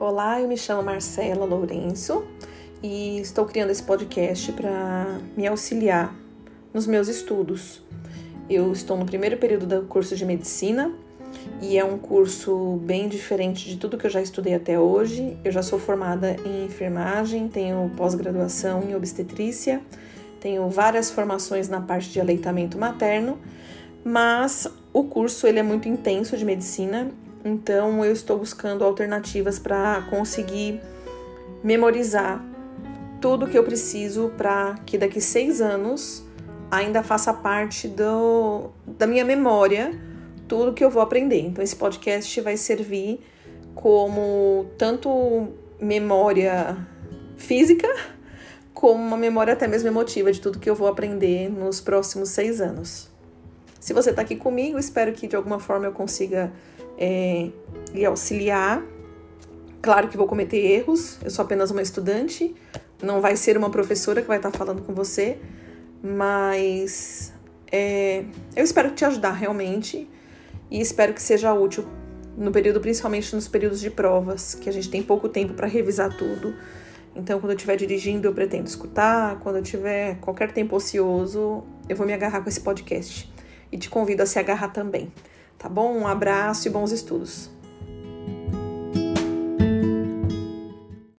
Olá, eu me chamo Marcela Lourenço e estou criando esse podcast para me auxiliar nos meus estudos. Eu estou no primeiro período do curso de medicina e é um curso bem diferente de tudo que eu já estudei até hoje. Eu já sou formada em enfermagem, tenho pós-graduação em obstetrícia, tenho várias formações na parte de aleitamento materno, mas o curso ele é muito intenso de medicina então eu estou buscando alternativas para conseguir memorizar tudo que eu preciso para que daqui seis anos ainda faça parte do, da minha memória tudo que eu vou aprender. Então esse podcast vai servir como tanto memória física como uma memória até mesmo emotiva de tudo que eu vou aprender nos próximos seis anos. Se você está aqui comigo, espero que de alguma forma eu consiga é, lhe auxiliar. Claro que vou cometer erros, eu sou apenas uma estudante, não vai ser uma professora que vai estar falando com você, mas é, eu espero te ajudar realmente e espero que seja útil no período, principalmente nos períodos de provas, que a gente tem pouco tempo para revisar tudo. Então, quando eu estiver dirigindo, eu pretendo escutar. Quando eu tiver qualquer tempo ocioso, eu vou me agarrar com esse podcast. E te convido a se agarrar também. Tá bom? Um abraço e bons estudos.